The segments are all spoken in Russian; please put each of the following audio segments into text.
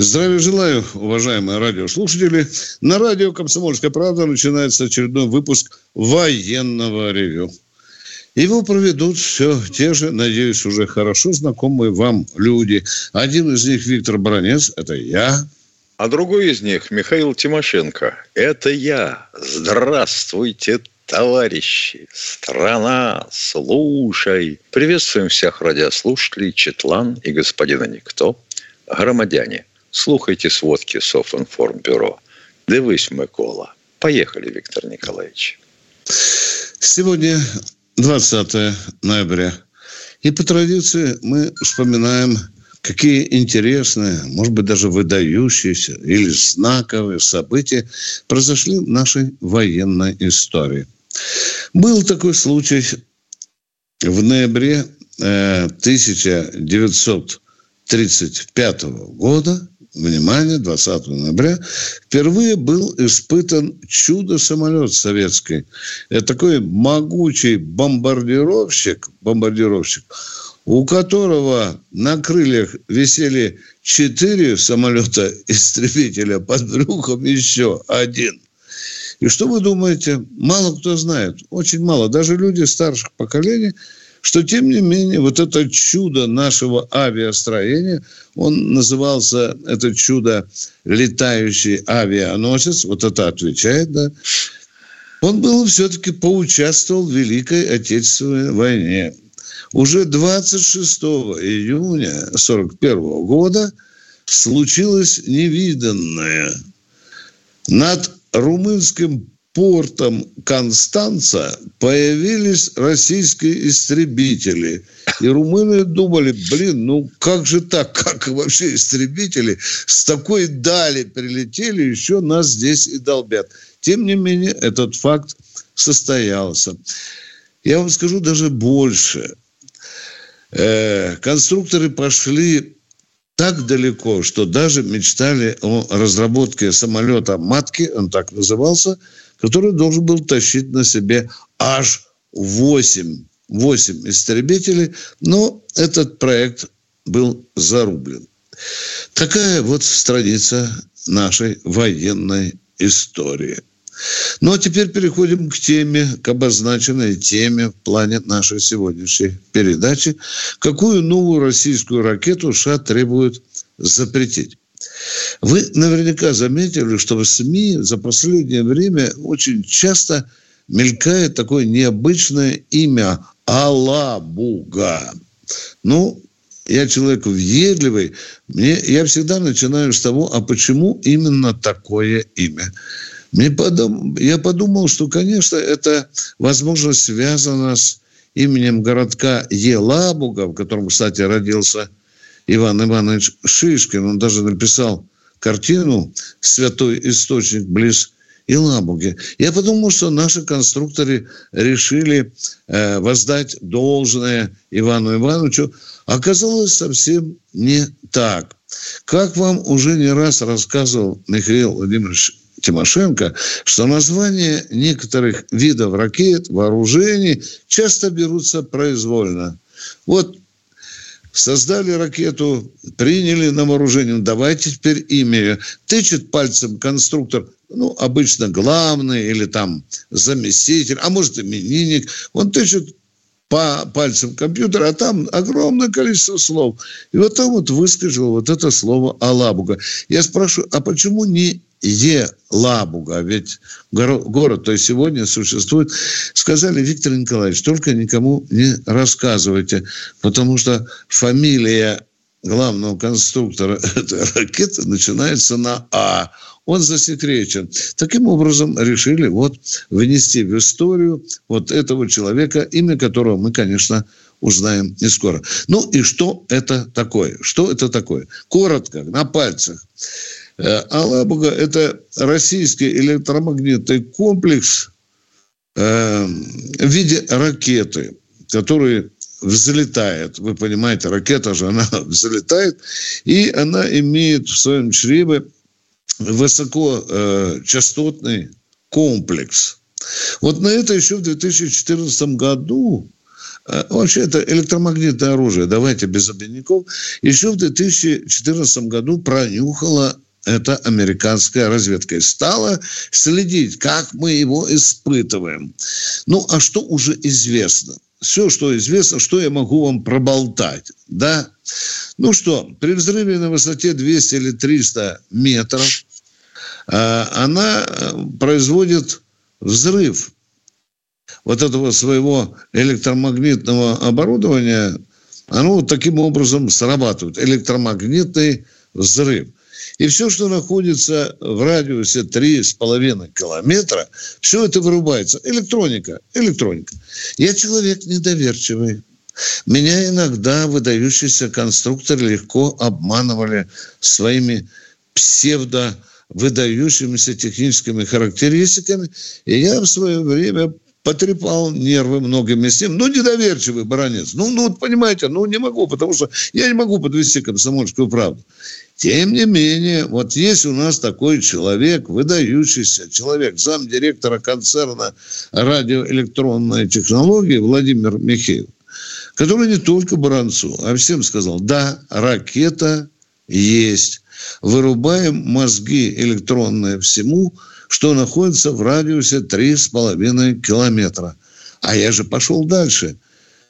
Здравия желаю, уважаемые радиослушатели. На радио «Комсомольская правда» начинается очередной выпуск военного ревю. Его проведут все те же, надеюсь, уже хорошо знакомые вам люди. Один из них Виктор Бронец, это я. А другой из них Михаил Тимошенко. Это я. Здравствуйте, товарищи. Страна, слушай. Приветствуем всех радиослушателей, Четлан и господина Никто. Громадяне, слухайте сводки Софинформбюро. Дивись, Микола. Поехали, Виктор Николаевич. Сегодня 20 ноября. И по традиции мы вспоминаем, какие интересные, может быть, даже выдающиеся или знаковые события произошли в нашей военной истории. Был такой случай в ноябре 1935 э, года, внимание, 20 ноября, впервые был испытан чудо-самолет советский. Это такой могучий бомбардировщик, бомбардировщик, у которого на крыльях висели четыре самолета истребителя, под брюхом еще один. И что вы думаете? Мало кто знает, очень мало. Даже люди старших поколений – что, тем не менее, вот это чудо нашего авиастроения, он назывался, это чудо, летающий авианосец, вот это отвечает, да, он был все-таки поучаствовал в Великой Отечественной войне. Уже 26 июня 1941 года случилось невиданное. Над румынским портом Констанца появились российские истребители. И румыны думали, блин, ну как же так, как вообще истребители с такой дали прилетели, еще нас здесь и долбят. Тем не менее, этот факт состоялся. Я вам скажу даже больше. Э, конструкторы пошли так далеко, что даже мечтали о разработке самолета «Матки», он так назывался – который должен был тащить на себе аж 8, 8 истребителей, но этот проект был зарублен. Такая вот страница нашей военной истории. Ну, а теперь переходим к теме, к обозначенной теме в плане нашей сегодняшней передачи. Какую новую российскую ракету США требуют запретить? Вы наверняка заметили, что в СМИ за последнее время очень часто мелькает такое необычное имя Алабуга. Ну, я человек въедливый, мне, я всегда начинаю с того, а почему именно такое имя? Мне подум, я подумал, что, конечно, это, возможно, связано с именем городка Елабуга, в котором, кстати, родился Иван Иванович Шишкин. Он даже написал картину «Святой источник близ Иламуги». Я подумал, что наши конструкторы решили э, воздать должное Ивану Ивановичу. Оказалось совсем не так. Как вам уже не раз рассказывал Михаил Владимирович Тимошенко, что названия некоторых видов ракет, вооружений часто берутся произвольно. Вот создали ракету, приняли на вооружение, ну, давайте теперь имя. Тычет пальцем конструктор, ну, обычно главный или там заместитель, а может, именинник. Он тычет по пальцам компьютера, а там огромное количество слов. И вот там вот выскочило вот это слово «Алабуга». Я спрашиваю, а почему не Елабуга, ведь город, то есть сегодня существует. Сказали, Виктор Николаевич, только никому не рассказывайте, потому что фамилия главного конструктора этой ракеты начинается на А. Он засекречен. Таким образом, решили вот внести в историю вот этого человека, имя которого мы, конечно, узнаем не скоро. Ну и что это такое? Что это такое? Коротко, на пальцах. Э, Алабуга – это российский электромагнитный комплекс, э, в виде ракеты, которые взлетает. Вы понимаете, ракета же, она взлетает, и она имеет в своем чреве высокочастотный э, комплекс. Вот на это еще в 2014 году Вообще, это электромагнитное оружие, давайте без обиняков. Еще в 2014 году пронюхала это американская разведка и стала следить, как мы его испытываем. Ну, а что уже известно? все, что известно, что я могу вам проболтать. Да? Ну что, при взрыве на высоте 200 или 300 метров э, она производит взрыв вот этого своего электромагнитного оборудования, оно вот таким образом срабатывает. Электромагнитный взрыв. И все, что находится в радиусе 3,5 километра, все это вырубается. Электроника, электроника. Я человек недоверчивый. Меня иногда выдающиеся конструкторы легко обманывали своими псевдо выдающимися техническими характеристиками. И я в свое время потрепал нервы многим ним. Ну, недоверчивый баронец. Ну, ну, вот понимаете, ну, не могу, потому что я не могу подвести комсомольскую правду. Тем не менее, вот есть у нас такой человек, выдающийся человек, замдиректора концерна радиоэлектронной технологии Владимир Михеев, который не только Баранцу, а всем сказал, да, ракета есть. Вырубаем мозги электронные всему, что находится в радиусе 3,5 километра. А я же пошел дальше.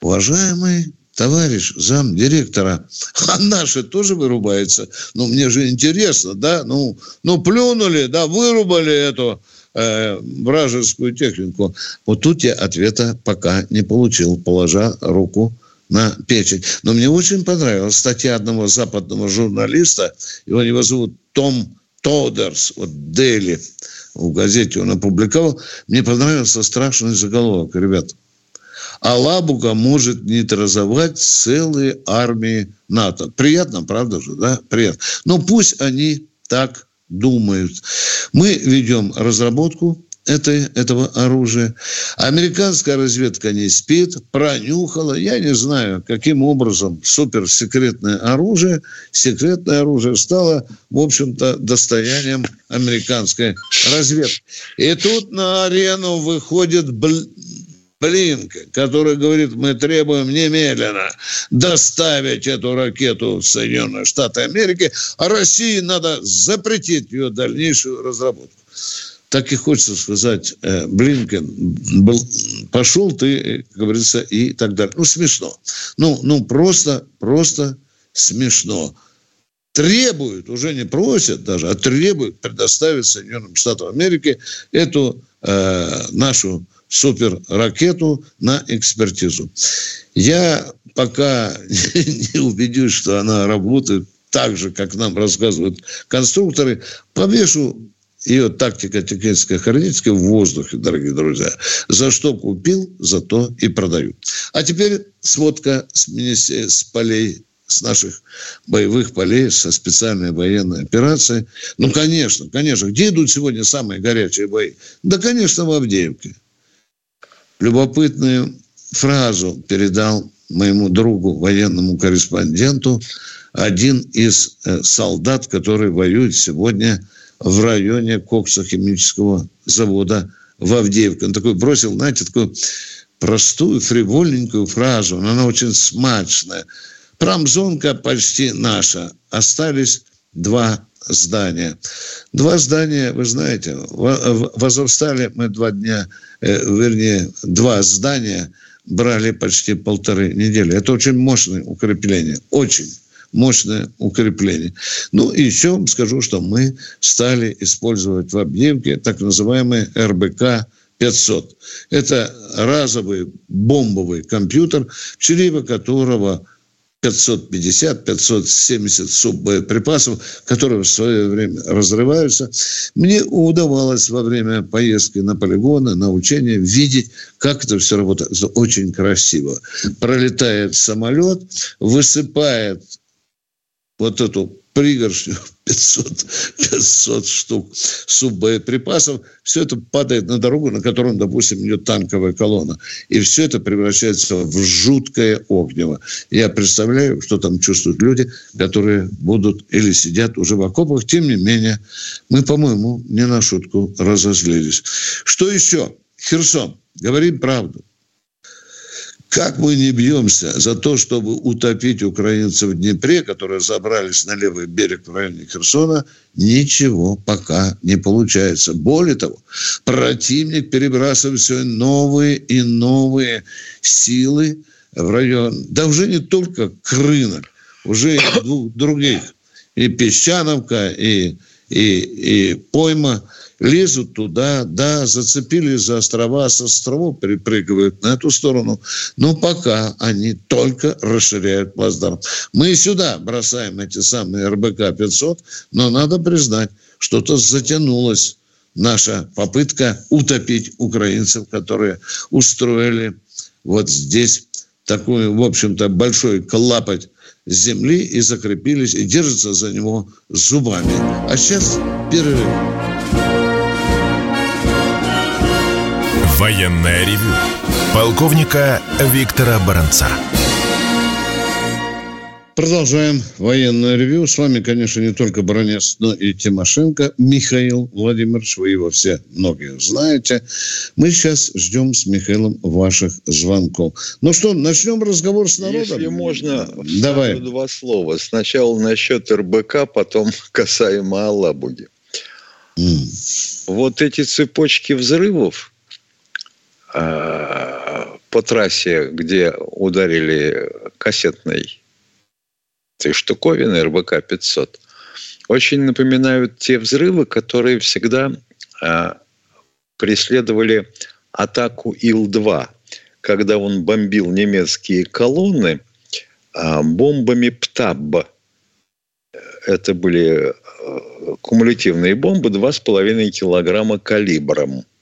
Уважаемый товарищ замдиректора, а наши тоже вырубается. Ну, мне же интересно, да? Ну, ну плюнули, да, вырубали эту э, вражескую технику. Вот тут я ответа пока не получил, положа руку на печень. Но мне очень понравилась статья одного западного журналиста, его его зовут Том Тодерс, вот Дели, в газете он опубликовал. Мне понравился страшный заголовок, ребята – Алабуга может нейтрализовать целые армии НАТО. Приятно, правда же, да? Приятно. Но пусть они так думают. Мы ведем разработку этой, этого оружия. Американская разведка не спит, пронюхала. Я не знаю, каким образом суперсекретное оружие, секретное оружие стало, в общем-то, достоянием американской разведки. И тут на арену выходит Блинкен, который говорит, мы требуем немедленно доставить эту ракету в Соединенные Штаты Америки, а России надо запретить ее дальнейшую разработку. Так и хочется сказать, э, Блинкен, был, пошел ты, как говорится, и так далее. Ну, смешно. Ну, ну просто, просто смешно. Требуют, уже не просят даже, а требуют предоставить Соединенным Штатам Америки эту э, нашу суперракету на экспертизу. Я пока не убедюсь, что она работает так же, как нам рассказывают конструкторы, повешу ее тактика техническая хранительская в воздухе, дорогие друзья. За что купил, за то и продаю. А теперь сводка с, с полей с наших боевых полей, со специальной военной операцией. Ну, конечно, конечно. Где идут сегодня самые горячие бои? Да, конечно, в Авдеевке любопытную фразу передал моему другу, военному корреспонденту, один из э, солдат, который воюет сегодня в районе коксохимического завода в Авдеевке. Он такой бросил, знаете, такую простую, фривольненькую фразу, но она очень смачная. Промзонка почти наша. Остались два здания. Два здания, вы знаете, в Азовстале мы два дня, э, вернее, два здания брали почти полторы недели. Это очень мощное укрепление. Очень мощное укрепление. Ну, и еще скажу, что мы стали использовать в Абдеевке так называемый РБК 500. Это разовый бомбовый компьютер, в чреве которого 550-570 суббоеприпасов, которые в свое время разрываются. Мне удавалось во время поездки на полигоны, на учения видеть, как это все работает. Это очень красиво. Пролетает самолет, высыпает вот эту пригоршню 500, 500 штук суббоеприпасов. Все это падает на дорогу, на которой, допустим, идет танковая колонна. И все это превращается в жуткое огнево. Я представляю, что там чувствуют люди, которые будут или сидят уже в окопах. Тем не менее, мы, по-моему, не на шутку разозлились. Что еще? Херсон. Говорим правду. Как мы не бьемся за то, чтобы утопить украинцев в Днепре, которые забрались на левый берег в районе Херсона, ничего пока не получается. Более того, противник перебрасывает все новые и новые силы в район, да уже не только к рынок, уже и других. И Песчановка, и, и, и Пойма – лезут туда, да, зацепились за острова, с островов перепрыгивают на эту сторону. Но пока они только расширяют плацдарм. Мы и сюда бросаем эти самые РБК-500, но надо признать, что-то затянулось наша попытка утопить украинцев, которые устроили вот здесь такой, в общем-то, большой клапоть земли и закрепились, и держатся за него зубами. А сейчас перерыв. Военное ревю полковника Виктора Баранца. Продолжаем военное ревю. С вами, конечно, не только Баранец, но и Тимошенко. Михаил Владимирович, вы его все многие знаете. Мы сейчас ждем с Михаилом ваших звонков. Ну что, начнем разговор с народом? Если можно, Давай. два слова. Сначала насчет РБК, потом касаемо Алабуги. Mm. Вот эти цепочки взрывов, по трассе, где ударили кассетной этой штуковины РБК-500, очень напоминают те взрывы, которые всегда э, преследовали атаку Ил-2, когда он бомбил немецкие колонны э, бомбами ПТАБ. Это были э, кумулятивные бомбы 2,5 килограмма калибром –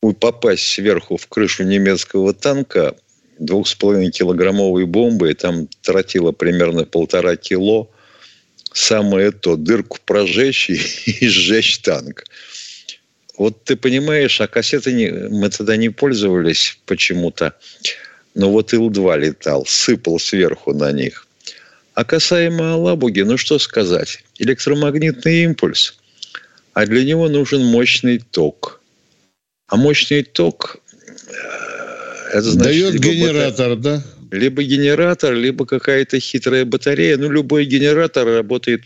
попасть сверху в крышу немецкого танка двух с половиной килограммовой бомбы, и там тратило примерно полтора кило, самое то, дырку прожечь и, и сжечь танк. Вот ты понимаешь, а кассеты не, мы тогда не пользовались почему-то. Но вот Ил-2 летал, сыпал сверху на них. А касаемо Алабуги, ну что сказать? Электромагнитный импульс. А для него нужен мощный ток – а мощный ток э, это значит, дает генератор, батарея, да? Либо генератор, либо какая-то хитрая батарея. Ну, любой генератор работает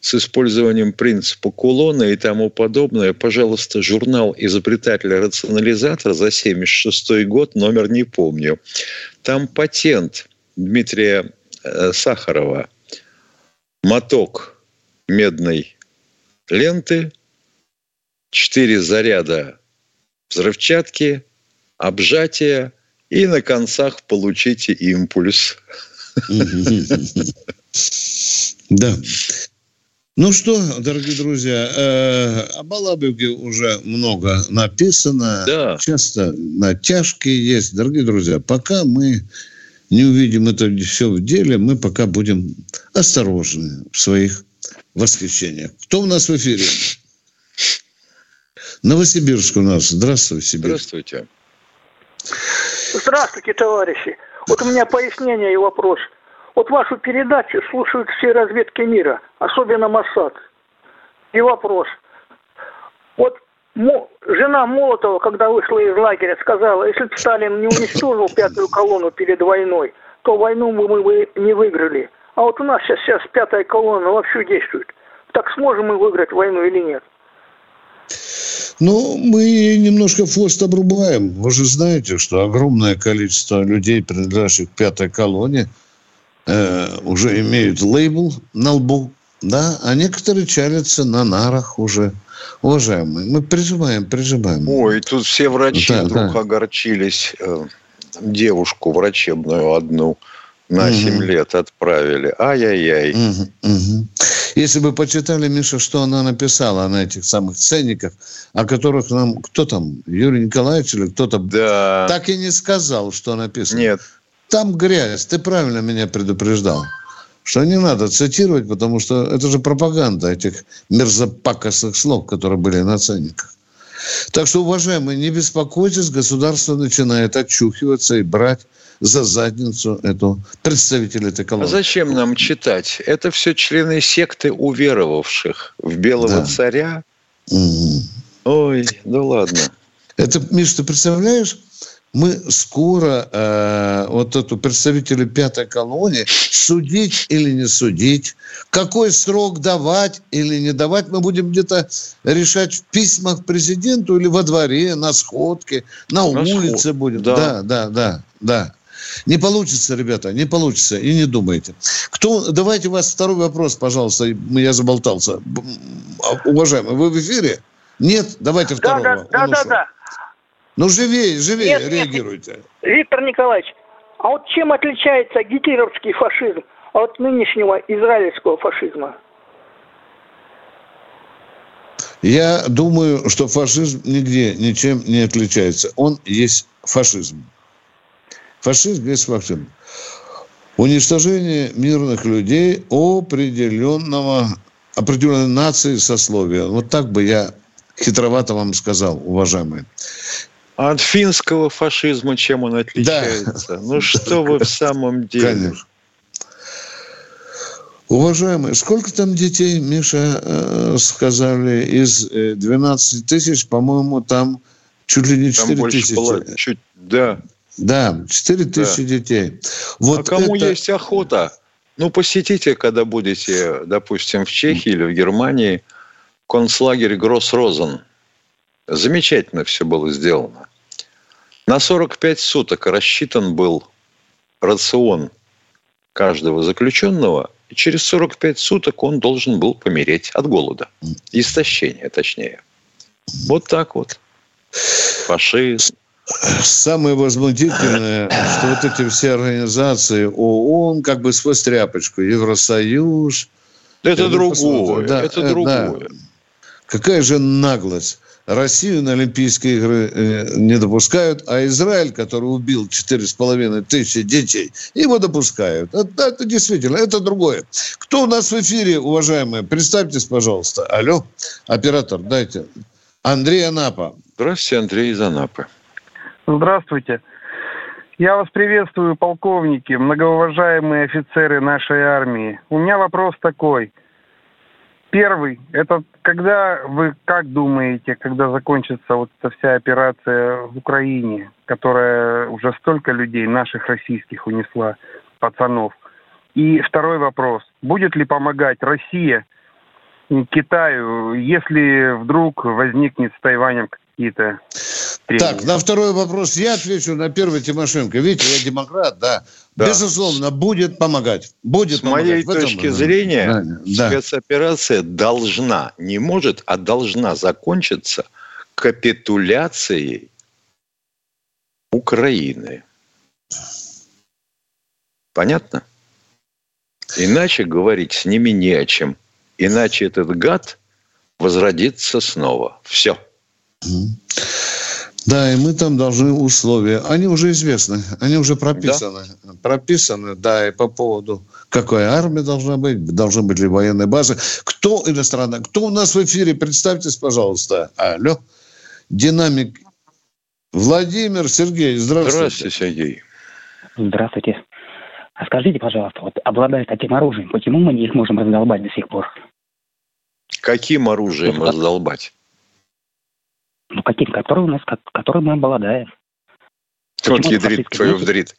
с использованием принципа кулона и тому подобное. Пожалуйста, журнал изобретателя рационализатора за 76 год, номер не помню. Там патент Дмитрия э, Сахарова. Моток медной ленты, четыре заряда взрывчатки, обжатия и на концах получите импульс. Да. Ну что, дорогие друзья, э, о Балабюге уже много написано. Да. Часто натяжки есть. Дорогие друзья, пока мы не увидим это все в деле, мы пока будем осторожны в своих восхищениях. Кто у нас в эфире? Новосибирск у нас. Здравствуйте, Сибирь. Здравствуйте. Здравствуйте, товарищи. Вот у меня пояснение и вопрос. Вот вашу передачу слушают все разведки мира, особенно Моссад. И вопрос. Вот жена Молотова, когда вышла из лагеря, сказала, если бы Сталин не уничтожил пятую колонну перед войной, то войну мы бы не выиграли. А вот у нас сейчас, сейчас пятая колонна вообще действует. Так сможем мы выиграть войну или нет? Ну, мы немножко хвост обрубаем. Вы же знаете, что огромное количество людей, принадлежащих пятой колонии, э, уже имеют лейбл на лбу, да, а некоторые чалятся на нарах уже. Уважаемые, мы прижимаем, прижимаем. Ой, тут все врачи да, вдруг да. огорчились. Э, девушку врачебную одну на угу. 7 лет отправили. Ай-яй-яй. Угу, угу. Если бы почитали, Миша, что она написала на этих самых ценниках, о которых нам кто там, Юрий Николаевич или кто-то да. так и не сказал, что написано. Нет. Там грязь. Ты правильно меня предупреждал что не надо цитировать, потому что это же пропаганда этих мерзопакостных слов, которые были на ценниках. Так что, уважаемые, не беспокойтесь, государство начинает очухиваться и брать за задницу эту представителей этой колонии. А зачем нам читать? Это все члены секты уверовавших в белого да. царя. Угу. Ой, ну ладно. Это, Миш, ты представляешь, мы скоро э, вот эту представителя пятой колонии судить или не судить, какой срок давать или не давать, мы будем где-то решать в письмах президенту или во дворе, на сходке, на, на улице сход. будем. Да. да, да, да, да. Не получится, ребята, не получится, и не думайте. Кто, давайте у вас второй вопрос, пожалуйста, я заболтался. Уважаемый, вы в эфире? Нет? Давайте. Да, да, да, да, да. Ну, живее, живее нет, реагируйте. Нет. Виктор Николаевич, а вот чем отличается гитлеровский фашизм от нынешнего израильского фашизма? Я думаю, что фашизм нигде ничем не отличается. Он есть фашизм. Фашизм есть фашизм. Уничтожение мирных людей определенного, определенной нации сословия. Вот так бы я хитровато вам сказал, уважаемые. А от финского фашизма чем он отличается? Да. Ну что вы в самом деле? Конечно. Уважаемые, сколько там детей, Миша, э, сказали, из 12 э, тысяч, по-моему, там чуть ли не 4 тысячи. Было, чуть, да. Да, 4 тысячи да. детей. Вот а кому это... есть охота? Ну, посетите, когда будете, допустим, в Чехии или в Германии, концлагерь Гросс-Розен. Замечательно все было сделано. На 45 суток рассчитан был рацион каждого заключенного, и через 45 суток он должен был помереть от голода. Истощения, точнее. Вот так вот. Фашизм. Самое возмутительное, что вот эти все организации ООН, как бы сквозь тряпочку, Евросоюз. Это другое. Да, это другое. Да. Какая же наглость. Россию на Олимпийские игры э, не допускают, а Израиль, который убил 4,5 тысячи детей, его допускают. Это, это действительно, это другое. Кто у нас в эфире, уважаемые? Представьтесь, пожалуйста. Алло, оператор, дайте. Андрей Анапа. Здравствуйте, Андрей из Анапы. Здравствуйте. Я вас приветствую, полковники, многоуважаемые офицеры нашей армии. У меня вопрос такой – Первый, это когда вы как думаете, когда закончится вот эта вся операция в Украине, которая уже столько людей, наших российских, унесла, пацанов. И второй вопрос, будет ли помогать Россия Китаю, если вдруг возникнет с Тайванем какие-то трения. Так, на второй вопрос я отвечу, на первый Тимошенко. Видите, я демократ, да. да. Безусловно, будет помогать. Будет С помогать. моей этом, точки зрения, да, спецоперация должна, не может, а должна закончиться капитуляцией Украины. Понятно? Иначе говорить с ними не о чем. Иначе этот гад возродится снова. Все. Да, и мы там должны условия. Они уже известны, они уже прописаны. Да? Прописаны, да, и по поводу, какая армия должна быть, должны быть ли военные базы. Кто иностранная? Кто у нас в эфире? Представьтесь, пожалуйста. Алло. Динамик. Владимир Сергей, здравствуйте. Здравствуйте, Сергей. Здравствуйте. А скажите, пожалуйста, вот обладая таким оружием, почему мы не их можем раздолбать до сих пор? Каким оружием раздолбать? Ну, каким? Который у нас, который мы обладаем. Вот ядрит твою вдрит.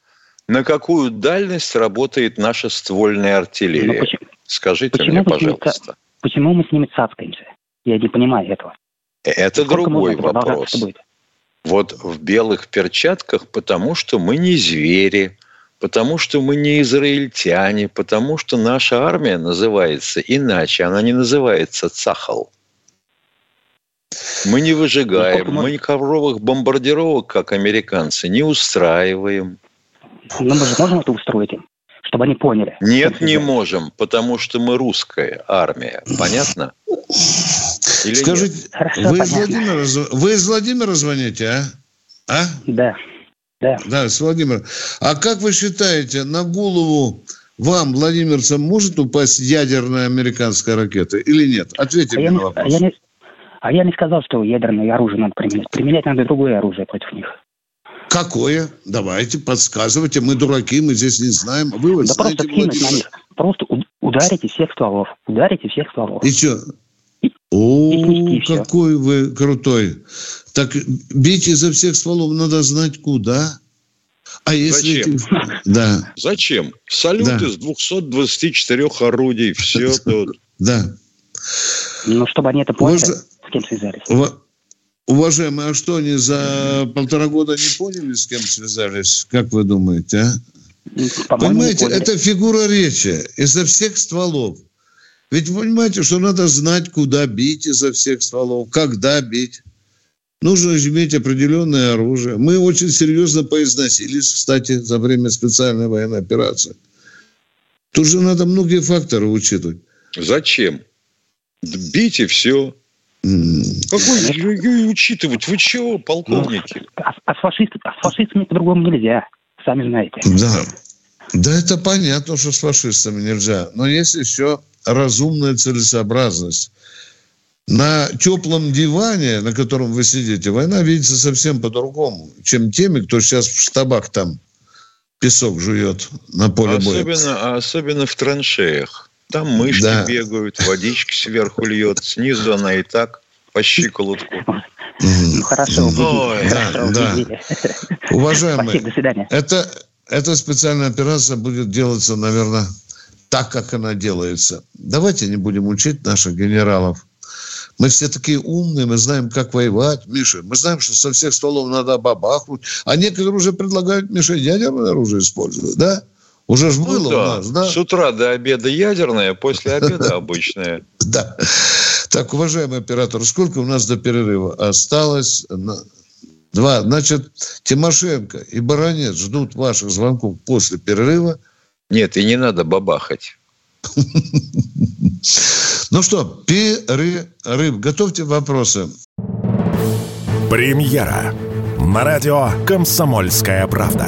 На какую дальность работает наша ствольная артиллерия? Ну, почему, Скажите почему мне, пожалуйста. Почему мы с ними цацкаемся? Я не понимаю этого. Это Сколько другой вопрос. Вот в белых перчатках, потому что мы не звери, потому что мы не израильтяне, потому что наша армия называется иначе. Она не называется Цахал. Мы не выжигаем, ну, мы ковровых бомбардировок, как американцы, не устраиваем. Но мы же можем это устроить им, чтобы они поняли. Нет, не можем, потому что мы русская армия. Понятно? Или Скажите, Хорошо, вы, из Владимира, вы из Владимира звоните, а? А? Да. Да. Да, с Владимира. А как вы считаете, на голову вам, владимирцам, может упасть ядерная американская ракета или нет? Ответьте А мне я, на а, вопрос. я не, а я не сказал, что ядерное оружие надо применять. Применять надо другое оружие против них. Какое? Давайте, подсказывайте. Мы дураки, мы здесь не знаем. Вы вот да знаете, просто кинуть на них. Просто ударите всех стволов. Ударите всех стволов. И что? О, и какой вы крутой. Так бить изо всех стволов надо знать куда. А если... Зачем? Да, Зачем? Салют Да. из 224 орудий. Все тут. да. Ну, чтобы они это поняли, Можно- с кем связались. Ува- Уважаемые, а что они за полтора года не поняли, с кем связались? Как вы думаете, а? Понимаете, это фигура речи изо всех стволов. Ведь вы понимаете, что надо знать, куда бить изо всех стволов, когда бить. Нужно иметь определенное оружие. Мы очень серьезно поизносились, кстати, за время специальной военной операции. Тут же надо многие факторы учитывать. Зачем? Бить и все. Какой ё-ё учитывать? Вы чего, полковники? А, а с фашистами, а с фашистами по-другому нельзя. Сами знаете. Да. Да, это понятно, что с фашистами нельзя. Но есть еще разумная целесообразность. На теплом диване, на котором вы сидите, война видится совсем по-другому, чем теми, кто сейчас в штабах там песок жует на поле боя. Особенно, а особенно в траншеях. Там мышки Да. бегают, водичка сверху льет, снизу она и так по щиколотку. Ну, хорошо, убедили. Хорошо, да, да. убедили. Уважаемые, Спасибо, до свидания. Это, эта специальная операция будет делаться, наверное, так, как она делается. Давайте не будем учить наших генералов. Мы все такие умные, мы знаем, как воевать, Миша. Мы знаем, что со всех стволов надо бабахнуть. А некоторые уже предлагают, Миша, ядерное оружие использовать, да? Уже ж Ну было да. у нас, да? С утра до обеда ядерное, после обеда обычное. Да. Так, уважаемый оператор, сколько у нас до перерыва осталось? Два. Значит, Тимошенко и Баранец ждут ваших звонков после перерыва. Нет, и не надо бабахать. Ну что, перерыв. Готовьте вопросы. Премьера на радио «Комсомольская правда».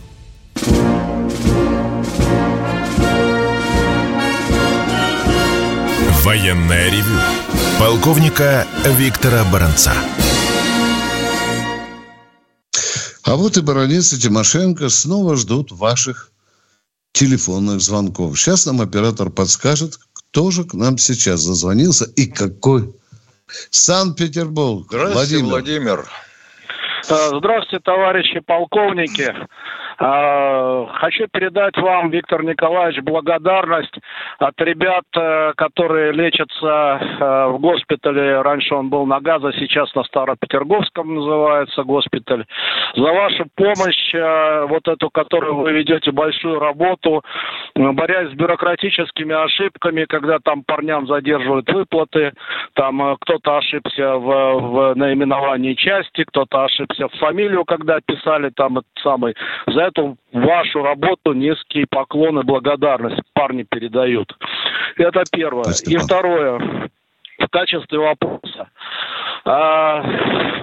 Военное ревю полковника Виктора Баранца. А вот и баронец и Тимошенко снова ждут ваших телефонных звонков. Сейчас нам оператор подскажет, кто же к нам сейчас зазвонился и какой. Санкт-Петербург. Здравствуйте, Владимир. Владимир. Э, Здравствуйте, товарищи полковники. Э, Хочу передать вам, Виктор Николаевич, благодарность от ребят, э, которые лечатся э, в госпитале. Раньше он был на Газа, сейчас на Старопетерговском называется госпиталь. За вашу помощь, э, вот эту, которую вы ведете большую работу, борясь с бюрократическими ошибками, когда там парням задерживают выплаты, там кто-то ошибся в, в наименовании части, кто-то ошибся в фамилию, когда писали там этот самый. За эту вашу работу низкие поклоны, благодарность парни передают. Это первое. И второе в качестве вопроса. А,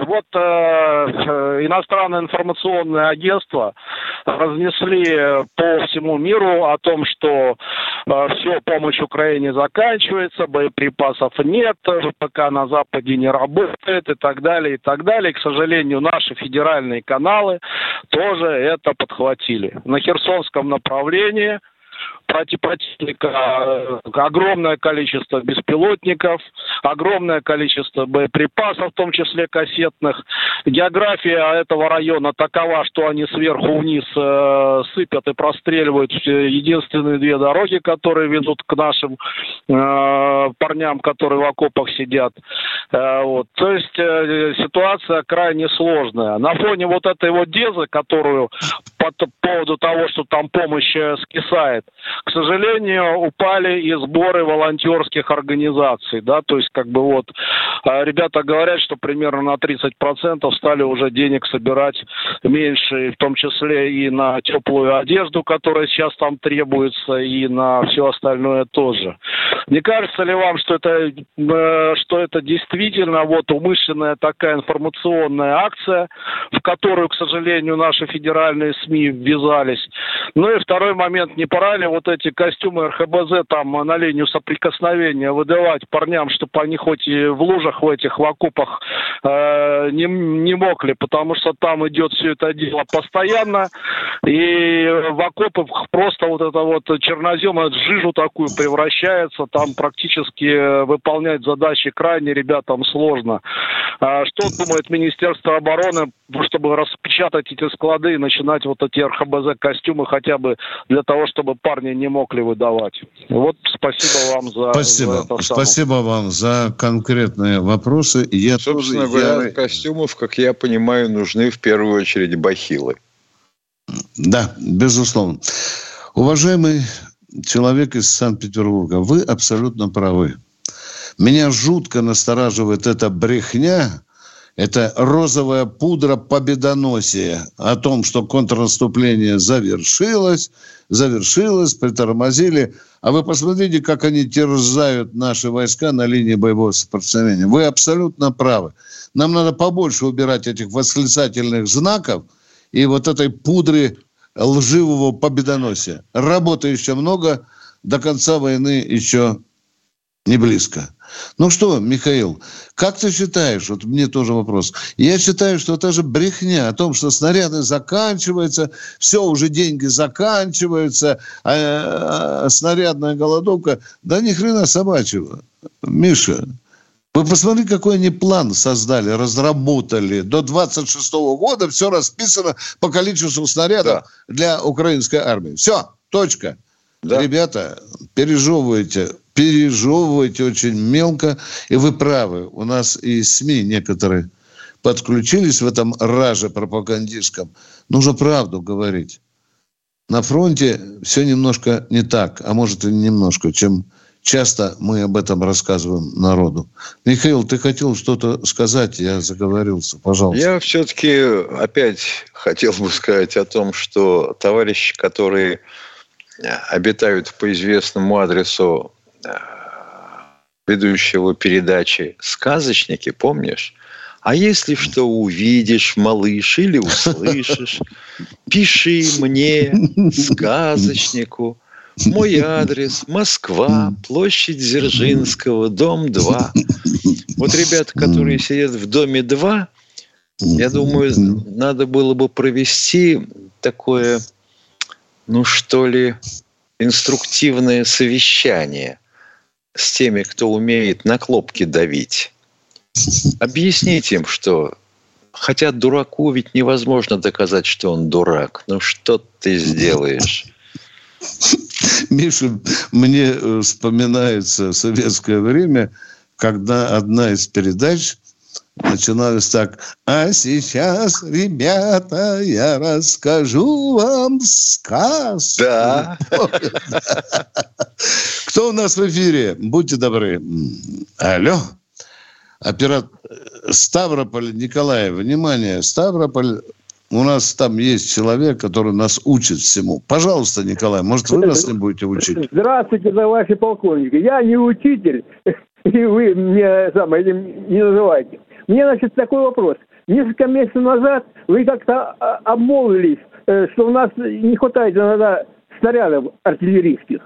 вот э, э, иностранное информационное агентство разнесли по всему миру о том, что все, помощь Украине заканчивается, боеприпасов нет, ВПК на Западе не работает и так далее, и так далее. К сожалению, наши федеральные каналы тоже это подхватили. На Херсонском направлении противника э, огромное количество беспилотников, огромное количество боеприпасов, в том числе кассетных. География этого района такова, что они сверху вниз э, сыпят и простреливают единственные две дороги, которые ведут к нашим э, парням, которые в окопах сидят. Э, вот. То есть э, ситуация крайне сложная. На фоне вот этой вот дезы, которую по поводу того, что там помощь э, скисает, к сожалению, упали и сборы волонтерских организаций, да, то есть как бы вот а, ребята говорят, что примерно на 30% стали уже денег собирать меньше, в том числе и на теплую одежду, которая сейчас там требуется, и на все остальное тоже. Не кажется ли вам, что это, э, что это действительно вот умышленная такая информационная акция, в которую, к сожалению, наши федеральные СМИ ввязались? Ну и второй момент, не пора ли вот эти костюмы РХБЗ там на линию соприкосновения выдавать парням, чтобы они хоть и в лужах в этих, в окопах э, не, не мокли, потому что там идет все это дело постоянно, и в окопах просто вот это вот чернозем, жижу такую превращается, там практически выполнять задачи крайне ребятам сложно. А что думает Министерство обороны, чтобы распечатать эти склады и начинать вот эти РХБЗ-костюмы хотя бы для того, чтобы парни не могли выдавать? Вот спасибо вам за, спасибо. за это Спасибо вам за конкретные вопросы. Я Собственно тоже, говоря, я... костюмов, как я понимаю, нужны в первую очередь бахилы. Да, безусловно. Уважаемый человек из Санкт-Петербурга, вы абсолютно правы. Меня жутко настораживает эта брехня, это розовая пудра победоносия о том, что контрнаступление завершилось, завершилось, притормозили. А вы посмотрите, как они терзают наши войска на линии боевого сопротивления. Вы абсолютно правы. Нам надо побольше убирать этих восклицательных знаков и вот этой пудры лживого победоносия. Работы еще много, до конца войны еще не близко. Ну что, Михаил, как ты считаешь, вот мне тоже вопрос, я считаю, что это же брехня о том, что снаряды заканчиваются, все, уже деньги заканчиваются, а, а снарядная голодовка, да ни хрена собачьего. Миша, вы посмотрите, какой они план создали, разработали. До 26 года все расписано по количеству снарядов да. для украинской армии. Все, точка. Да. Ребята, пережевывайте, пережевывайте очень мелко. И вы правы, у нас и СМИ некоторые подключились в этом раже пропагандистском. Нужно правду говорить. На фронте все немножко не так, а может и немножко, чем часто мы об этом рассказываем народу. Михаил, ты хотел что-то сказать, я заговорился, пожалуйста. Я все-таки опять хотел бы сказать о том, что товарищи, которые обитают по известному адресу ведущего передачи «Сказочники», помнишь? А если что увидишь, малыш, или услышишь, пиши мне, сказочнику. Мой адрес – Москва, площадь Дзержинского, дом 2. Вот ребята, которые сидят в доме 2, я думаю, надо было бы провести такое ну что ли, инструктивное совещание с теми, кто умеет на кнопки давить. Объяснить им, что хотя дураку ведь невозможно доказать, что он дурак. Ну что ты сделаешь? Миша, мне э, вспоминается советское время, когда одна из передач – начиналось так. А сейчас, ребята, я расскажу вам сказку. Да. Кто у нас в эфире? Будьте добры. Алло. Оператор Ставрополь Николаев. Внимание, Ставрополь у нас там есть человек, который нас учит всему. Пожалуйста, Николай, может, вы нас не будете учить? Здравствуйте, товарищи полковники. Я не учитель, и вы мне сам этим не называете. Мне, значит, такой вопрос. Несколько месяцев назад вы как-то а, обмолвились, э, что у нас не хватает иногда снарядов артиллерийских.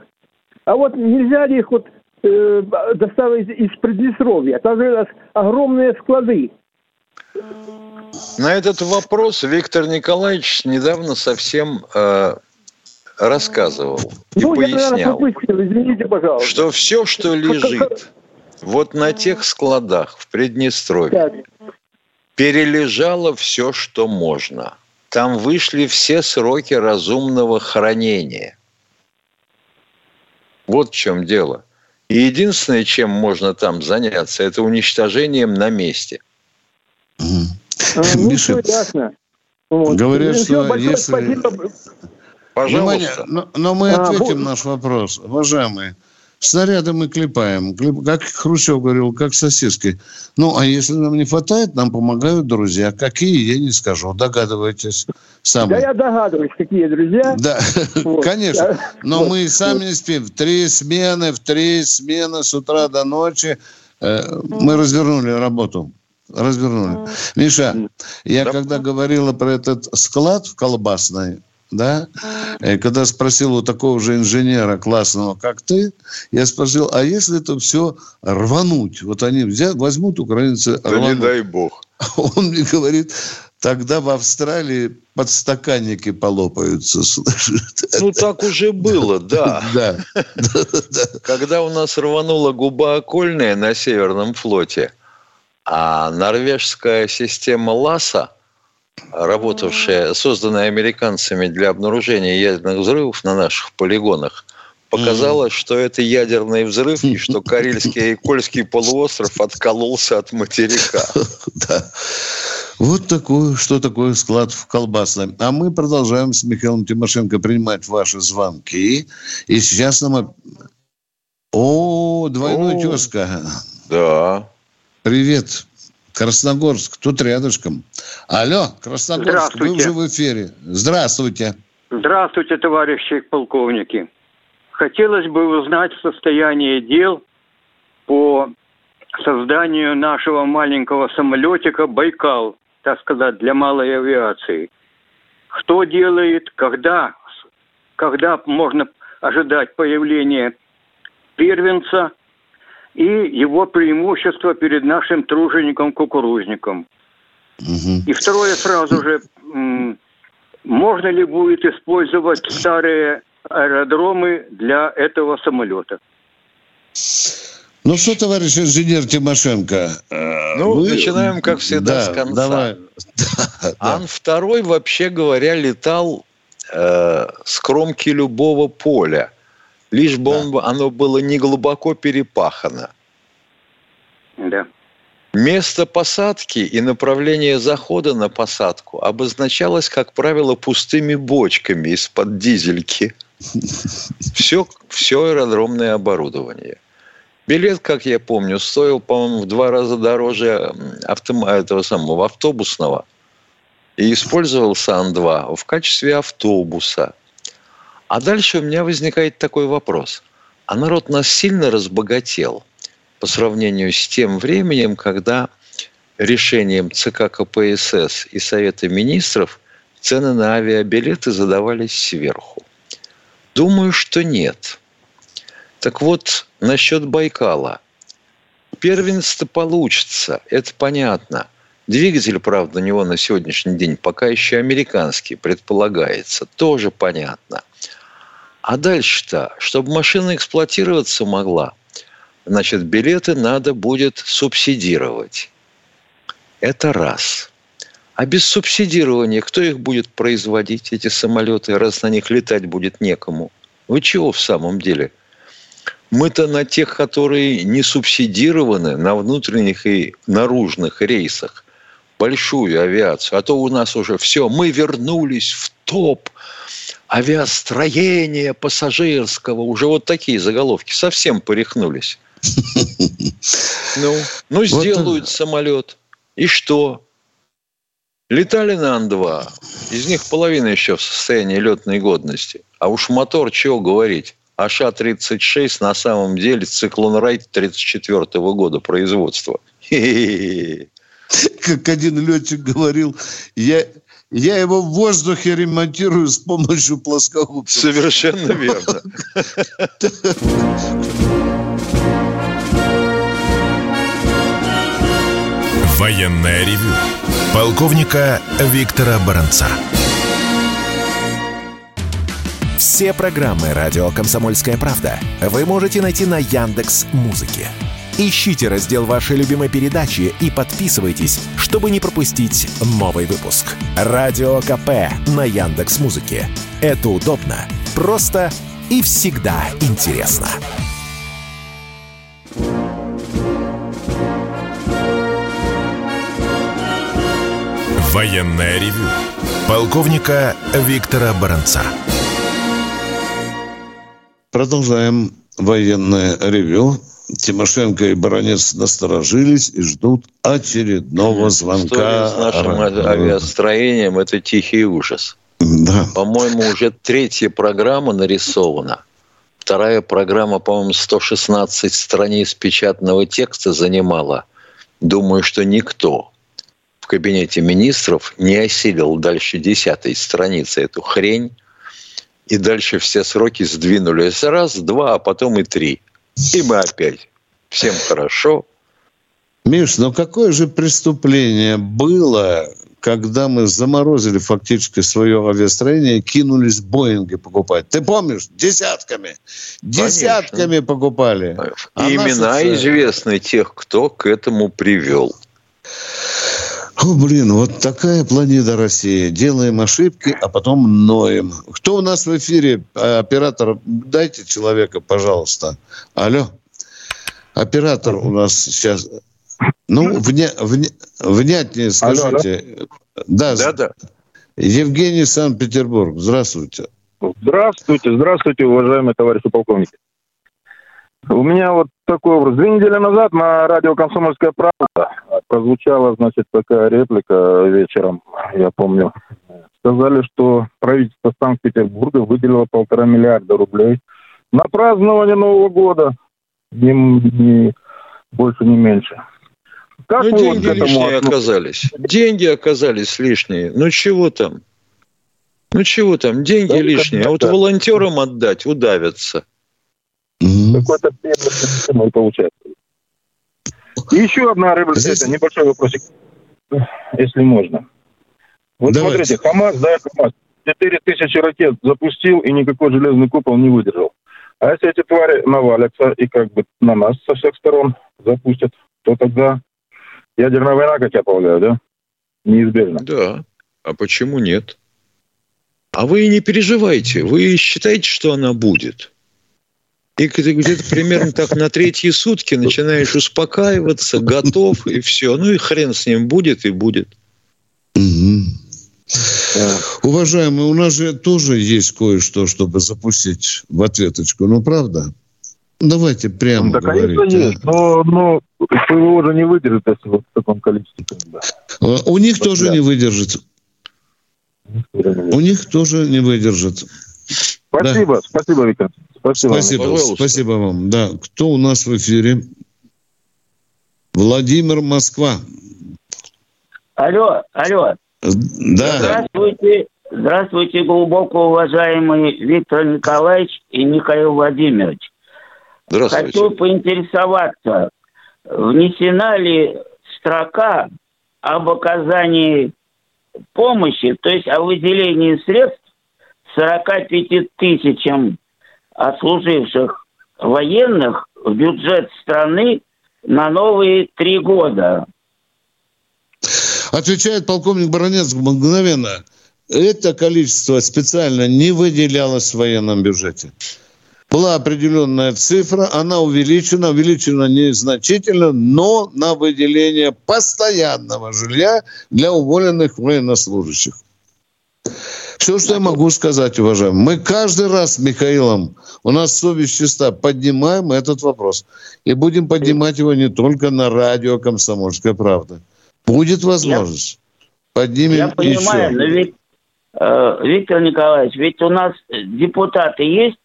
А вот нельзя ли их вот э, доставить из Приднестровья? Там же у нас огромные склады. На этот вопрос Виктор Николаевич недавно совсем э, рассказывал и ну, пояснял, я, наверное, пропустил, извините, пожалуйста. что все, что лежит вот на тех складах в Приднестровье перележало все, что можно. Там вышли все сроки разумного хранения. Вот в чем дело. И единственное, чем можно там заняться, это уничтожением на месте. А, ну, Миша, ясно. Вот. Говорят, что если... Внимание, но, но мы а, ответим а, наш вопрос, уважаемые. Снаряды мы клепаем. Как Хрущев говорил, как сосиски. Ну, а если нам не хватает, нам помогают друзья. Какие, я не скажу. Догадывайтесь сами. Да я догадываюсь, какие друзья. Да, вот. конечно. Но вот. мы сами не спим. В три смены, в три смены с утра до ночи э, мы развернули работу. Развернули. Миша, я да. когда говорила про этот склад в колбасной, да, и когда спросил у такого же инженера классного, как ты, я спросил, а если это все рвануть? Вот они взят, возьмут украинцы Да рвануть. не дай бог. Он мне говорит, тогда в Австралии подстаканники полопаются. Ну, так уже было, да. Да. Когда у нас рванула губа окольная на Северном флоте, а норвежская система ЛАСа – работавшая, созданная американцами для обнаружения ядерных взрывов на наших полигонах, показала, что это ядерный взрыв и что Карельский и Кольский полуостров откололся от материка. Да. Вот такое, что такое склад в колбасном. А мы продолжаем с Михаилом Тимошенко принимать ваши звонки. И сейчас нам... О, двойной тезка. Да. Привет. Красногорск, тут рядышком. Алло, Красногорск, вы уже в эфире. Здравствуйте. Здравствуйте, товарищи полковники. Хотелось бы узнать состояние дел по созданию нашего маленького самолетика «Байкал», так сказать, для малой авиации. Что делает, когда, когда можно ожидать появления первенца – и его преимущество перед нашим тружеником-кукурузником. Угу. И второе сразу же, можно ли будет использовать старые аэродромы для этого самолета? Ну что, товарищ инженер Тимошенко? Э, ну, вы... начинаем, как всегда, да, с конца. Давай. Ан-2, вообще говоря, летал э, с кромки любого поля лишь бы да. он, оно было не глубоко перепахано. Да. Место посадки и направление захода на посадку обозначалось, как правило, пустыми бочками из-под дизельки. Все, все аэродромное оборудование. Билет, как я помню, стоил, по-моему, в два раза дороже автом... этого самого автобусного. И использовался Ан-2 в качестве автобуса – а дальше у меня возникает такой вопрос. А народ нас сильно разбогател по сравнению с тем временем, когда решением ЦК КПСС и Совета министров цены на авиабилеты задавались сверху. Думаю, что нет. Так вот, насчет Байкала. Первенство получится, это понятно. Двигатель, правда, у него на сегодняшний день пока еще американский, предполагается, тоже понятно. А дальше-то, чтобы машина эксплуатироваться могла, значит, билеты надо будет субсидировать. Это раз. А без субсидирования кто их будет производить, эти самолеты, раз на них летать будет некому? Вы чего в самом деле? Мы-то на тех, которые не субсидированы, на внутренних и наружных рейсах, большую авиацию. А то у нас уже все, мы вернулись в топ – авиастроения пассажирского, уже вот такие заголовки, совсем порехнулись. Ну, ну сделают самолет. И что? Летали на Ан-2. Из них половина еще в состоянии летной годности. А уж мотор, чего говорить. АШ-36 на самом деле циклон Райт 34 года производства. Как один летчик говорил, я я его в воздухе ремонтирую с помощью плоскогубцев. Совершенно верно. Военная ревю. Полковника Виктора Баранца. Все программы радио Комсомольская правда вы можете найти на Яндекс Музыке. Ищите раздел вашей любимой передачи и подписывайтесь, чтобы не пропустить новый выпуск. Радио КП на Яндекс Музыке. Это удобно, просто и всегда интересно. Военная ревю. Полковника Виктора Баранца. Продолжаем военное ревю. Тимошенко и Баранец насторожились и ждут очередного звонка. История с нашим авиастроением – это тихий ужас. Да. По-моему, уже третья программа нарисована. Вторая программа, по-моему, 116 страниц печатного текста занимала. Думаю, что никто в кабинете министров не осилил дальше десятой страницы эту хрень. И дальше все сроки сдвинулись раз, два, а потом и три. И мы опять. Всем хорошо. Миш, ну какое же преступление было, когда мы заморозили фактически свое авиастроение и кинулись Боинги покупать. Ты помнишь? Десятками. Десятками Конечно. покупали. А имена наши... известны тех, кто к этому привел. О, блин, вот такая планета России. Делаем ошибки, а потом ноем. Кто у нас в эфире? А, оператор, дайте человека, пожалуйста. Алло. Оператор у нас сейчас... Ну, вня, вня, внятнее скажите. Алло, да? Да, да. Евгений Санкт-Петербург. Здравствуйте. Здравствуйте, здравствуйте, уважаемые товарищи полковники. У меня вот такой образ. Две недели назад на радио «Комсомольская правда» прозвучала, значит, такая реплика вечером, я помню. Сказали, что правительство Санкт-Петербурга выделило полтора миллиарда рублей на празднование Нового года. Ни, ни больше, ни меньше. Как ну, деньги вот лишние относитесь? оказались. Деньги оказались лишние. Ну, чего там? Ну, чего там? Деньги да, лишние. А вот волонтерам отдать удавятся. Какой-то первый получается. И еще одна рыба, Здесь... это небольшой вопросик, если можно. Вот Давайте. смотрите, ХАМАС, да, ХАМАС, 4 тысячи ракет запустил и никакой железный купол не выдержал. А если эти твари навалятся и как бы на нас со всех сторон запустят, то тогда ядерная война, как я полагаю, да? Неизбежно. Да. А почему нет? А вы не переживайте. Вы считаете, что она будет. И где-то примерно так на третьи сутки начинаешь успокаиваться, готов, и все. Ну и хрен с ним будет и будет. Угу. Уважаемые, у нас же тоже есть кое-что, чтобы запустить в ответочку. Ну, правда? Давайте прямо да, говорить. конечно, а? есть. Но, но ПВО уже не выдержит, если вот в таком количестве. Да. А, у них вот тоже да. не выдержит. У них тоже не выдержит. Спасибо, да. спасибо, Виктор. Спасибо. Спасибо, вам, спасибо вам. Да, кто у нас в эфире? Владимир Москва. Алло, алло. Да. Здравствуйте, здравствуйте, глубоко уважаемый Виктор Николаевич и Михаил Владимирович. Здравствуйте. Хочу поинтересоваться, внесена ли строка об оказании помощи, то есть о выделении средств 45 тысячам отслуживших военных в бюджет страны на новые три года. Отвечает полковник Баранец мгновенно. Это количество специально не выделялось в военном бюджете. Была определенная цифра, она увеличена, увеличена незначительно, но на выделение постоянного жилья для уволенных военнослужащих. Все, что я могу сказать, уважаемый. Мы каждый раз с Михаилом, у нас совесть чиста, поднимаем этот вопрос. И будем поднимать его не только на радио «Комсомольская правда». Будет возможность. Поднимем я понимаю, еще. но ведь, э, Виктор Николаевич, ведь у нас депутаты есть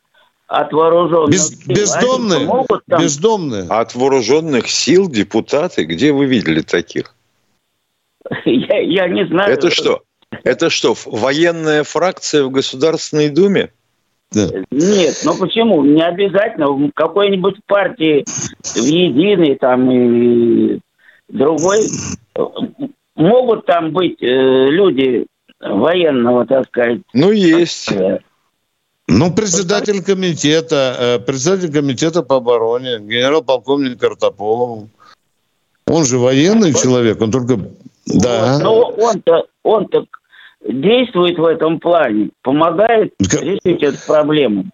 от вооруженных Без, сил. Бездомные? Могут там... Бездомные. От вооруженных сил депутаты? Где вы видели таких? я, я не знаю. Это что? Это что, военная фракция в Государственной Думе? Да. Нет, ну почему? Не обязательно. В какой-нибудь партии в единой там и другой могут там быть э, люди военного, так сказать. Ну, есть. Ну, председатель комитета, э, председатель комитета по обороне, генерал-полковник Картополов. Он же военный человек, он только... Да. Ну, он-то, он-то действует в этом плане, помогает решить эту проблему.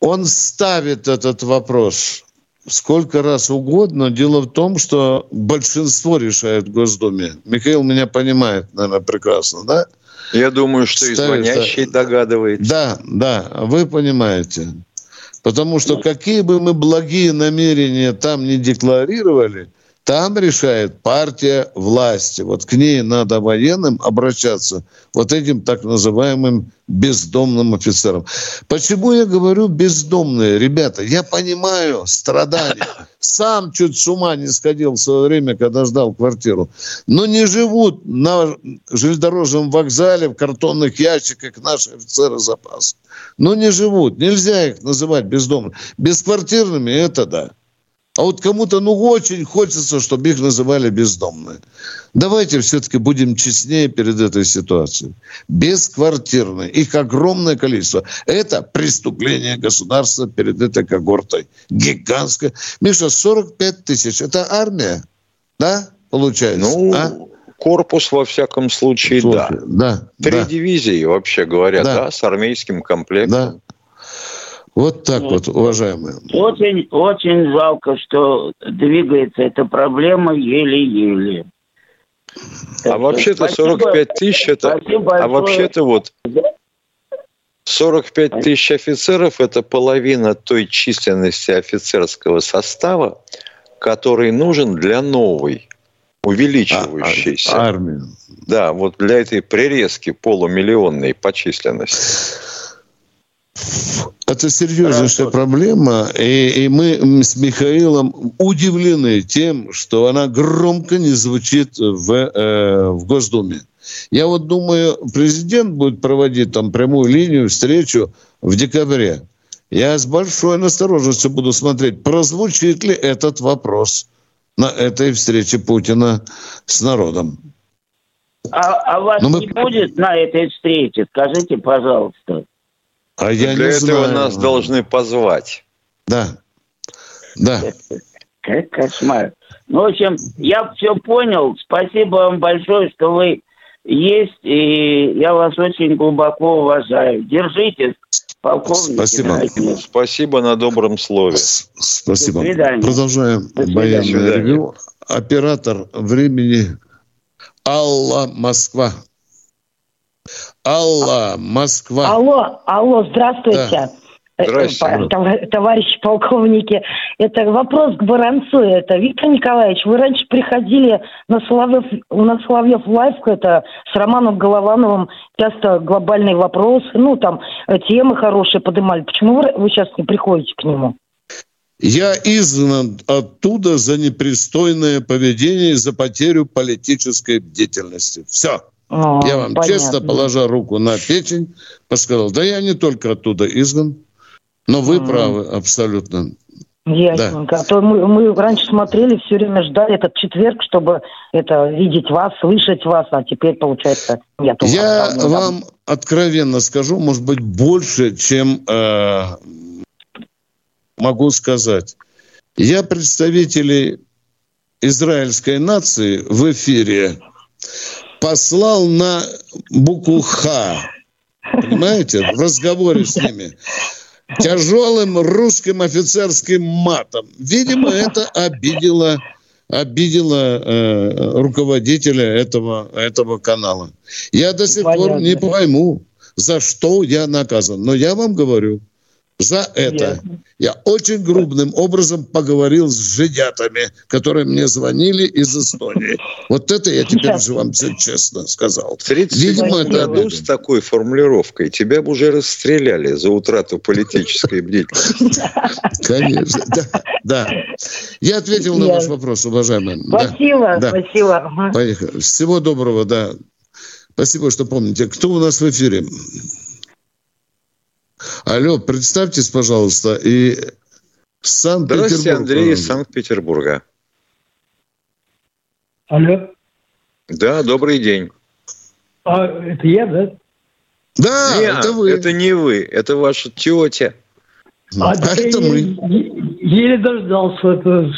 Он ставит этот вопрос сколько раз угодно. Дело в том, что большинство решает в Госдуме. Михаил меня понимает, наверное, прекрасно, да? Я думаю, что Ставит, и звонящий догадывается. Да, да, вы понимаете. Потому что какие бы мы благие намерения там не декларировали, там решает партия власти. Вот к ней надо военным обращаться, вот этим так называемым бездомным офицерам. Почему я говорю бездомные? Ребята, я понимаю страдания. Сам чуть с ума не сходил в свое время, когда ждал квартиру. Но не живут на железнодорожном вокзале в картонных ящиках наши офицеры запаса. Но не живут. Нельзя их называть бездомными. Бесквартирными это да. А вот кому-то, ну, очень хочется, чтобы их называли бездомные. Давайте все-таки будем честнее перед этой ситуацией. Бесквартирные. Их огромное количество. Это преступление государства перед этой когортой. Гигантское. Миша, 45 тысяч. Это армия? Да, получается? Ну, а? корпус, во всяком случае, Слушай, да. Да. Три да. дивизии, вообще говоря, да. да, с армейским комплектом. Да. Вот так вот, вот уважаемые. Очень, очень жалко, что двигается эта проблема еле-еле. А вообще-то 45 тысяч это... А вообще-то вот 45 тысяч офицеров – это половина той численности офицерского состава, который нужен для новой, увеличивающейся. А, армии. Да, вот для этой прирезки полумиллионной по численности. Это серьезнейшая проблема, и, и мы с Михаилом удивлены тем, что она громко не звучит в, э, в Госдуме. Я вот думаю, президент будет проводить там прямую линию, встречу в декабре. Я с большой настороженностью буду смотреть, прозвучит ли этот вопрос на этой встрече Путина с народом. А, а вас Но ну, мы... не будет на этой встрече? Скажите, пожалуйста. А я Для не этого знаю. нас должны позвать. Да. Да. Как кошмар. Ну, в общем, я все понял. Спасибо вам большое, что вы есть, и я вас очень глубоко уважаю. Держитесь, полковник. Спасибо. Спасибо на добром слове. Спасибо. До свидания. Продолжаем военное ревю. Оператор времени Алла Москва. Алла, Москва. Алло, алло, здравствуйте. Да. Э, здравствуйте. Товарищи полковники, это вопрос к Баранцу. Это Виктор Николаевич, вы раньше приходили на Соловьев, на Соловьев Live, это с Романом Головановым, часто глобальные вопросы, ну там э, темы хорошие поднимали. Почему вы, вы сейчас не приходите к нему? Я изгнан оттуда за непристойное поведение и за потерю политической бдительности. Все. А, я вам понятно. честно, положа руку на печень, сказал, да я не только оттуда изгнан, но вы а. правы абсолютно. Ясненько. Да. А то мы, мы раньше смотрели, все время ждали этот четверг, чтобы это видеть вас, слышать вас, а теперь получается нет. Я там, вам там. откровенно скажу, может быть, больше, чем э, могу сказать. Я представителей израильской нации в эфире послал на букву «Х». Понимаете? В разговоре с ними. Тяжелым русским офицерским матом. Видимо, это обидело обидело э, руководителя этого, этого канала. Я до сих Понятно. пор не пойму, за что я наказан. Но я вам говорю, за это Ясно. я очень грубным образом поговорил с жидятами, которые мне звонили из Эстонии. Вот это я теперь уже вам все честно сказал. В Видимо, это году с такой формулировкой тебя бы уже расстреляли за утрату политической бдительности. Конечно, да. да. Я ответил на ваш вопрос, уважаемый. Спасибо, да. спасибо. Поехали. Всего доброго, да. Спасибо, что помните. Кто у нас в эфире? Алло, представьтесь, пожалуйста, и Санкт-Петербург. Здравствуйте, Андрей из Санкт-Петербурга. Алло. Да, добрый день. А, это я, да? Да, Нет, это вы. Это не вы, это ваша тетя. А, а это мы. Еле дождался. Это...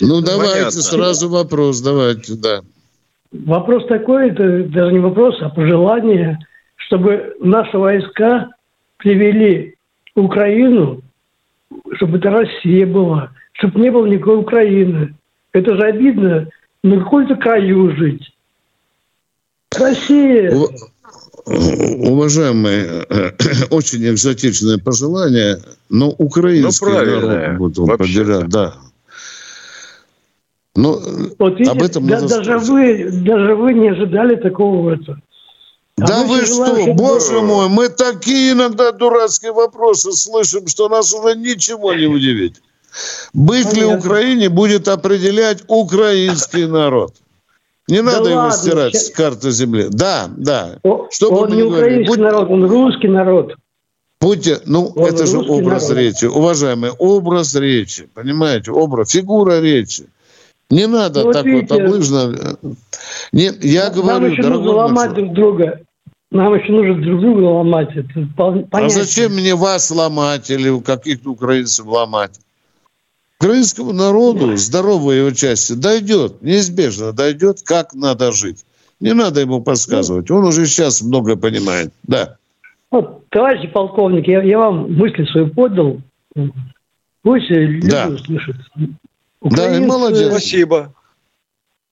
Ну, давайте Понятно. сразу вопрос, давайте, да. Вопрос такой, это даже не вопрос, а пожелание, чтобы наши войска привели Украину, чтобы это Россия была, чтобы не было никакой Украины. Это же обидно на какой-то краю жить. Россия. уважаемые, очень экзотичное пожелание, но украинский ну, народ будет поддержать, да. Но вот видите, об этом да, даже вы, даже вы не ожидали такого это. А да вы что, боже мой, мы такие иногда дурацкие вопросы слышим, что нас уже ничего не удивить. Быть Понятно. ли Украине будет определять украинский народ. Не да надо ладно, его стирать сейчас... с карты земли. Да, да. О, что он не украинский Будь... народ, он русский народ. Будьте, ну, он это же образ народ. речи. Уважаемый, образ речи. Понимаете, образ, фигура речи. Не надо ну, так видите, вот облыжно. Не, я нам говорю, еще нужно ломать друг друга. Нам еще нужно друг друга ломать. Это понятно. А зачем мне вас ломать или каких-то украинцев ломать? Украинскому народу, здоровой его части, дойдет, неизбежно дойдет, как надо жить. Не надо ему подсказывать. Он уже сейчас много понимает. Да. Вот, товарищи полковник, я, я вам мысли свою подал. Пусть люди да. услышат. Украинцы... Да, и молодец. Спасибо.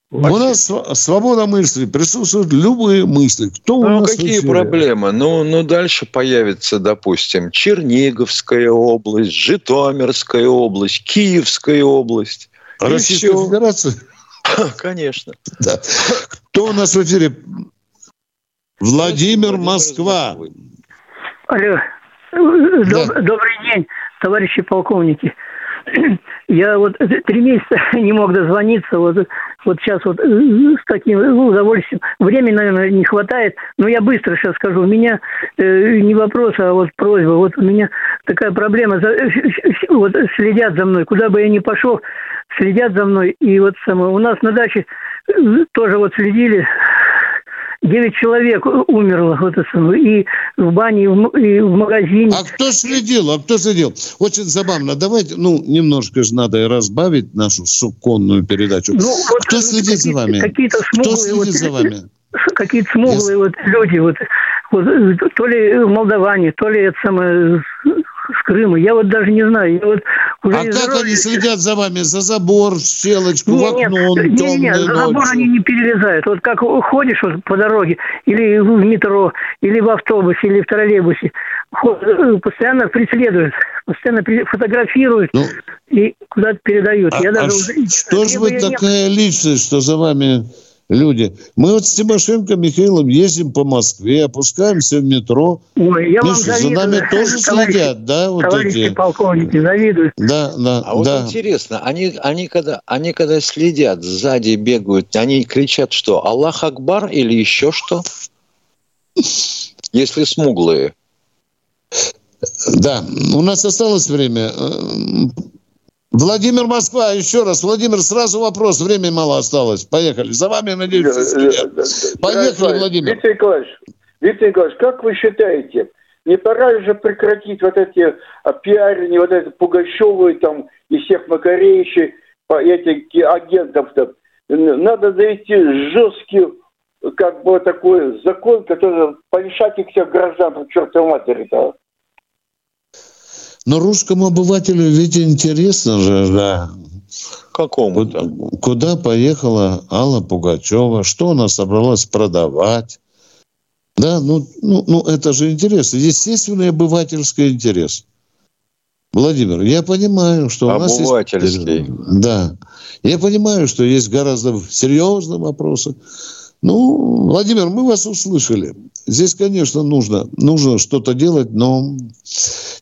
Спасибо. У нас свобода мысли, присутствуют любые мысли. Кто у ну, нас какие проблемы? Ну, ну, дальше появится, допустим, Черниговская область, Житомирская область, Киевская область. Российская все. Федерация? Конечно. Да. Кто у нас в эфире? Владимир, Москва. Алло. Да. Добрый день, товарищи полковники. Я вот три месяца не мог дозвониться, вот, вот сейчас вот э, с таким удовольствием. Времени, наверное, не хватает, но я быстро сейчас скажу. У меня э, не вопрос, а вот просьба. Вот у меня такая проблема. За, э, вот следят за мной. Куда бы я ни пошел, следят за мной. И вот самое, у нас на даче э, тоже вот следили Девять человек умерло вот это и в бане, и в магазине. А кто следил? А кто следил? Очень забавно. Давайте, ну, немножко же надо разбавить нашу суконную передачу. Ну, вот кто следит за вами? Какие-то смуглые, кто следит вот, за вами? Какие-то смуглые yes. вот люди, вот, вот, то ли молдаване, то ли это самое с Крыма. Я вот даже не знаю. Я вот уже а как дороги... они следят за вами? За забор, в щелочку, нет, в окно? Нет, нет, нет, за забор они не перелезают. Вот как ходишь вот по дороге, или в метро, или в автобусе, или в троллейбусе, э, постоянно преследуют, постоянно фотографируют ну, и куда-то передают. А, я даже а уже... Что же вы такая не... личность, что за вами люди. Мы вот с Тимошенко Михаилом ездим по Москве, опускаемся в метро. Ой, я ну, вам что, завидую, за нами тоже следят, да? Вот товарищи эти... полковники, завидую. Да, да, а вот да. интересно, они, они, когда, они когда следят, сзади бегают, они кричат что, Аллах Акбар или еще что? Если смуглые. Да, у нас осталось время. Владимир Москва, еще раз. Владимир, сразу вопрос. Времени мало осталось. Поехали. За вами, надеюсь, Поехали, Владимир. Виктор Николаевич, Виктор Николаевич, как вы считаете, не пора же прекратить вот эти а, пиарни, вот это Пугачевы там и всех Макаревичей, этих агентов-то. Надо зайти жесткий, как бы такой закон, который порешать их всех граждан, чертовой матери-то. Но русскому обывателю ведь интересно же, да. Какому-то? Куда поехала Алла Пугачева? Что она собралась продавать? Да, ну, ну, ну это же интересно. Естественный обывательский интерес. Владимир, я понимаю, что у нас есть... Да. Я понимаю, что есть гораздо серьезные вопросы. Ну, Владимир, мы вас услышали. Здесь, конечно, нужно, нужно что-то делать, но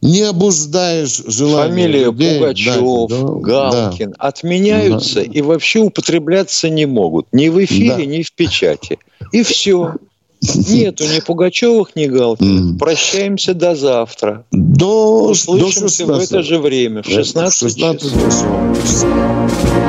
не обуздаешь желание Фамилия людей. Пугачев, да, Галкин да. отменяются да. и вообще употребляться не могут. Ни в эфире, да. ни в печати. И все. Нету ни Пугачевых, ни Галкиных. Mm. Прощаемся до завтра. До, Услышимся до в это же время, в 16, 16 часов.